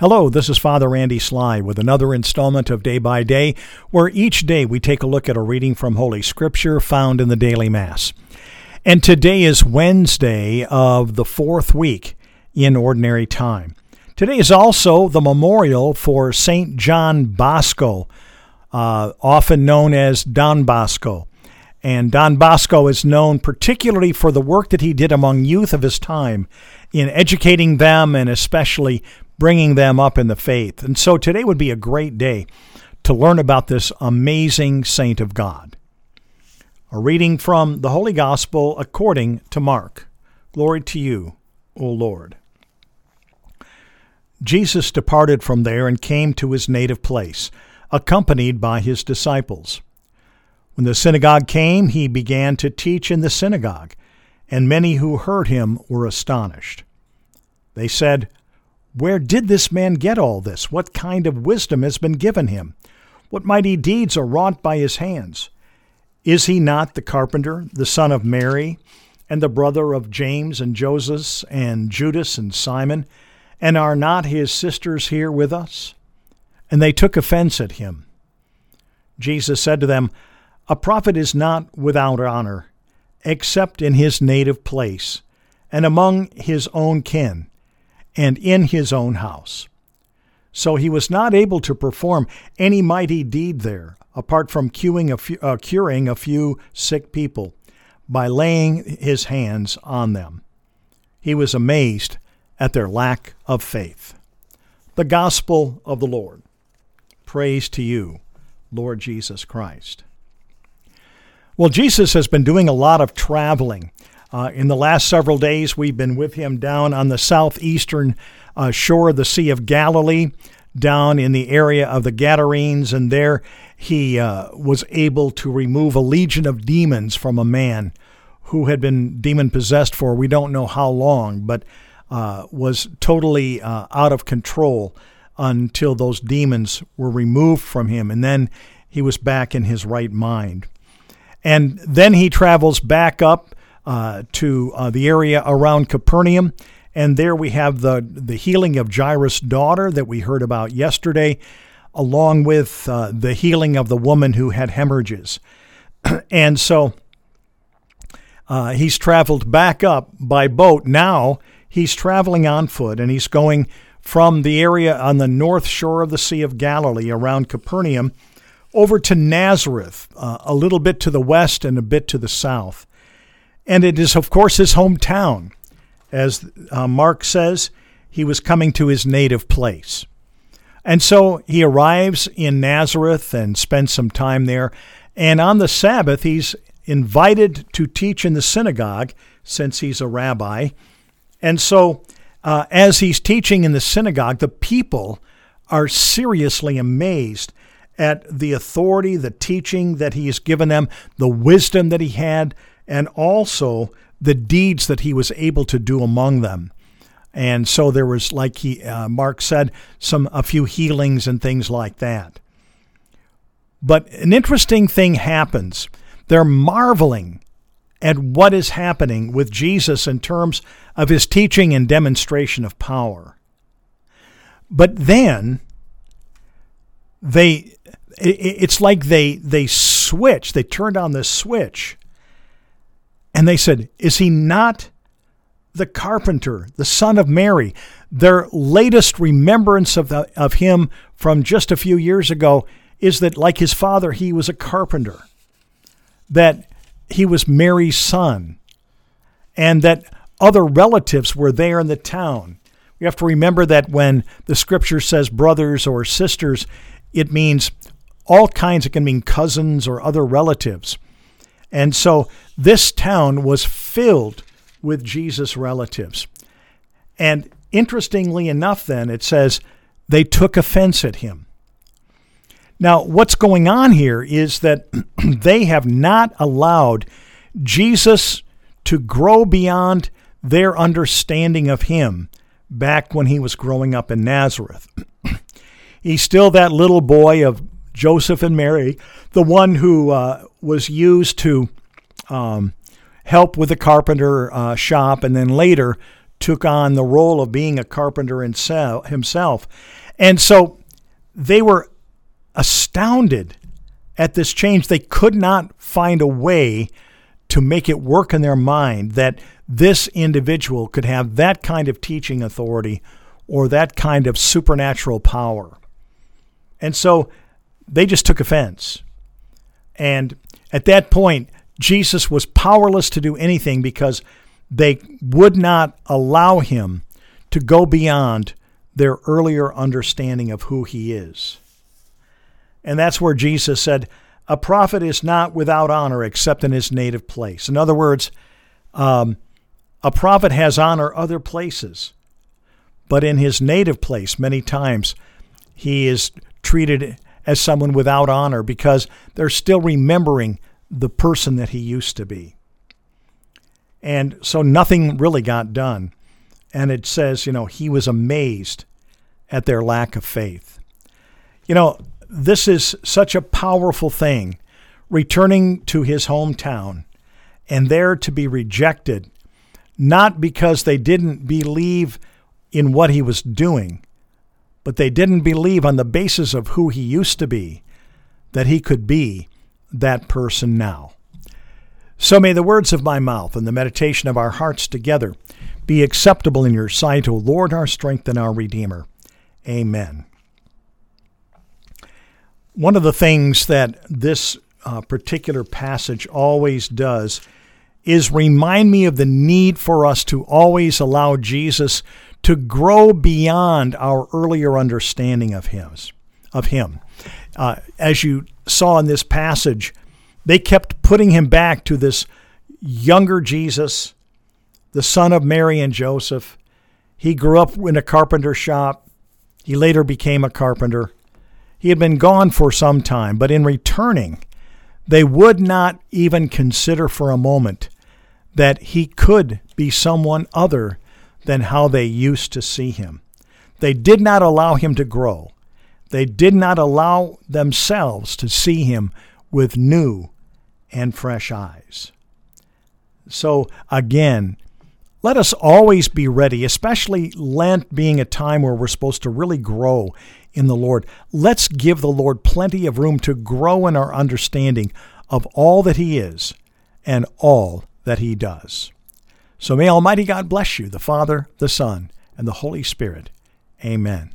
Hello, this is Father Randy Sly with another installment of Day by Day, where each day we take a look at a reading from Holy Scripture found in the daily Mass. And today is Wednesday of the fourth week in Ordinary Time. Today is also the memorial for St. John Bosco, uh, often known as Don Bosco. And Don Bosco is known particularly for the work that he did among youth of his time in educating them and especially bringing them up in the faith. And so today would be a great day to learn about this amazing saint of God. A reading from the Holy Gospel according to Mark. Glory to you, O Lord. Jesus departed from there and came to his native place, accompanied by his disciples. When the synagogue came, he began to teach in the synagogue, and many who heard him were astonished. They said, where did this man get all this? What kind of wisdom has been given him? What mighty deeds are wrought by his hands? Is he not the carpenter, the son of Mary, and the brother of James and Joseph and Judas and Simon? And are not his sisters here with us? And they took offense at him. Jesus said to them, A prophet is not without honor, except in his native place, and among his own kin and in his own house. So he was not able to perform any mighty deed there, apart from a few, uh, curing a few sick people by laying his hands on them. He was amazed at their lack of faith. The Gospel of the Lord. Praise to you, Lord Jesus Christ. Well, Jesus has been doing a lot of traveling. Uh, in the last several days, we've been with him down on the southeastern uh, shore of the Sea of Galilee, down in the area of the Gadarenes, and there he uh, was able to remove a legion of demons from a man who had been demon possessed for we don't know how long, but uh, was totally uh, out of control until those demons were removed from him, and then he was back in his right mind. And then he travels back up uh, to uh, the area around Capernaum. And there we have the, the healing of Jairus' daughter that we heard about yesterday, along with uh, the healing of the woman who had hemorrhages. and so uh, he's traveled back up by boat. Now he's traveling on foot and he's going from the area on the north shore of the Sea of Galilee around Capernaum over to Nazareth, uh, a little bit to the west and a bit to the south. And it is, of course, his hometown. As uh, Mark says, he was coming to his native place. And so he arrives in Nazareth and spends some time there. And on the Sabbath, he's invited to teach in the synagogue since he's a rabbi. And so, uh, as he's teaching in the synagogue, the people are seriously amazed at the authority, the teaching that he has given them, the wisdom that he had, and also the deeds that he was able to do among them. And so there was, like he, uh, Mark said, some a few healings and things like that. But an interesting thing happens. They're marveling at what is happening with Jesus in terms of his teaching and demonstration of power. But then they it's like they they switch, they turned on this switch and they said, Is he not the carpenter, the son of Mary? Their latest remembrance of, the, of him from just a few years ago is that, like his father, he was a carpenter, that he was Mary's son, and that other relatives were there in the town. We have to remember that when the scripture says brothers or sisters, it means all kinds. It can mean cousins or other relatives. And so this town was filled with Jesus' relatives. And interestingly enough, then, it says they took offense at him. Now, what's going on here is that they have not allowed Jesus to grow beyond their understanding of him back when he was growing up in Nazareth. He's still that little boy of Joseph and Mary, the one who uh, was used to um, help with the carpenter uh, shop and then later took on the role of being a carpenter himself. And so they were astounded at this change. They could not find a way to make it work in their mind that this individual could have that kind of teaching authority or that kind of supernatural power. And so they just took offense. And at that point, Jesus was powerless to do anything because they would not allow him to go beyond their earlier understanding of who he is. And that's where Jesus said, A prophet is not without honor except in his native place. In other words, um, a prophet has honor other places, but in his native place, many times, he is treated as someone without honor because they're still remembering the person that he used to be. And so nothing really got done. And it says, you know, he was amazed at their lack of faith. You know, this is such a powerful thing, returning to his hometown and there to be rejected, not because they didn't believe in what he was doing, but they didn't believe on the basis of who he used to be that he could be that person now. So may the words of my mouth and the meditation of our hearts together be acceptable in your sight, O Lord, our strength and our Redeemer. Amen. One of the things that this uh, particular passage always does is remind me of the need for us to always allow Jesus to grow beyond our earlier understanding of him. Of him. Uh, as you saw in this passage, they kept putting him back to this younger Jesus, the son of Mary and Joseph. He grew up in a carpenter shop. He later became a carpenter. He had been gone for some time, but in returning, they would not even consider for a moment that he could be someone other than how they used to see him. They did not allow him to grow. They did not allow themselves to see him with new and fresh eyes. So, again, let us always be ready, especially Lent being a time where we're supposed to really grow in the Lord. Let's give the Lord plenty of room to grow in our understanding of all that He is and all that He does. So may Almighty God bless you, the Father, the Son, and the Holy Spirit. Amen.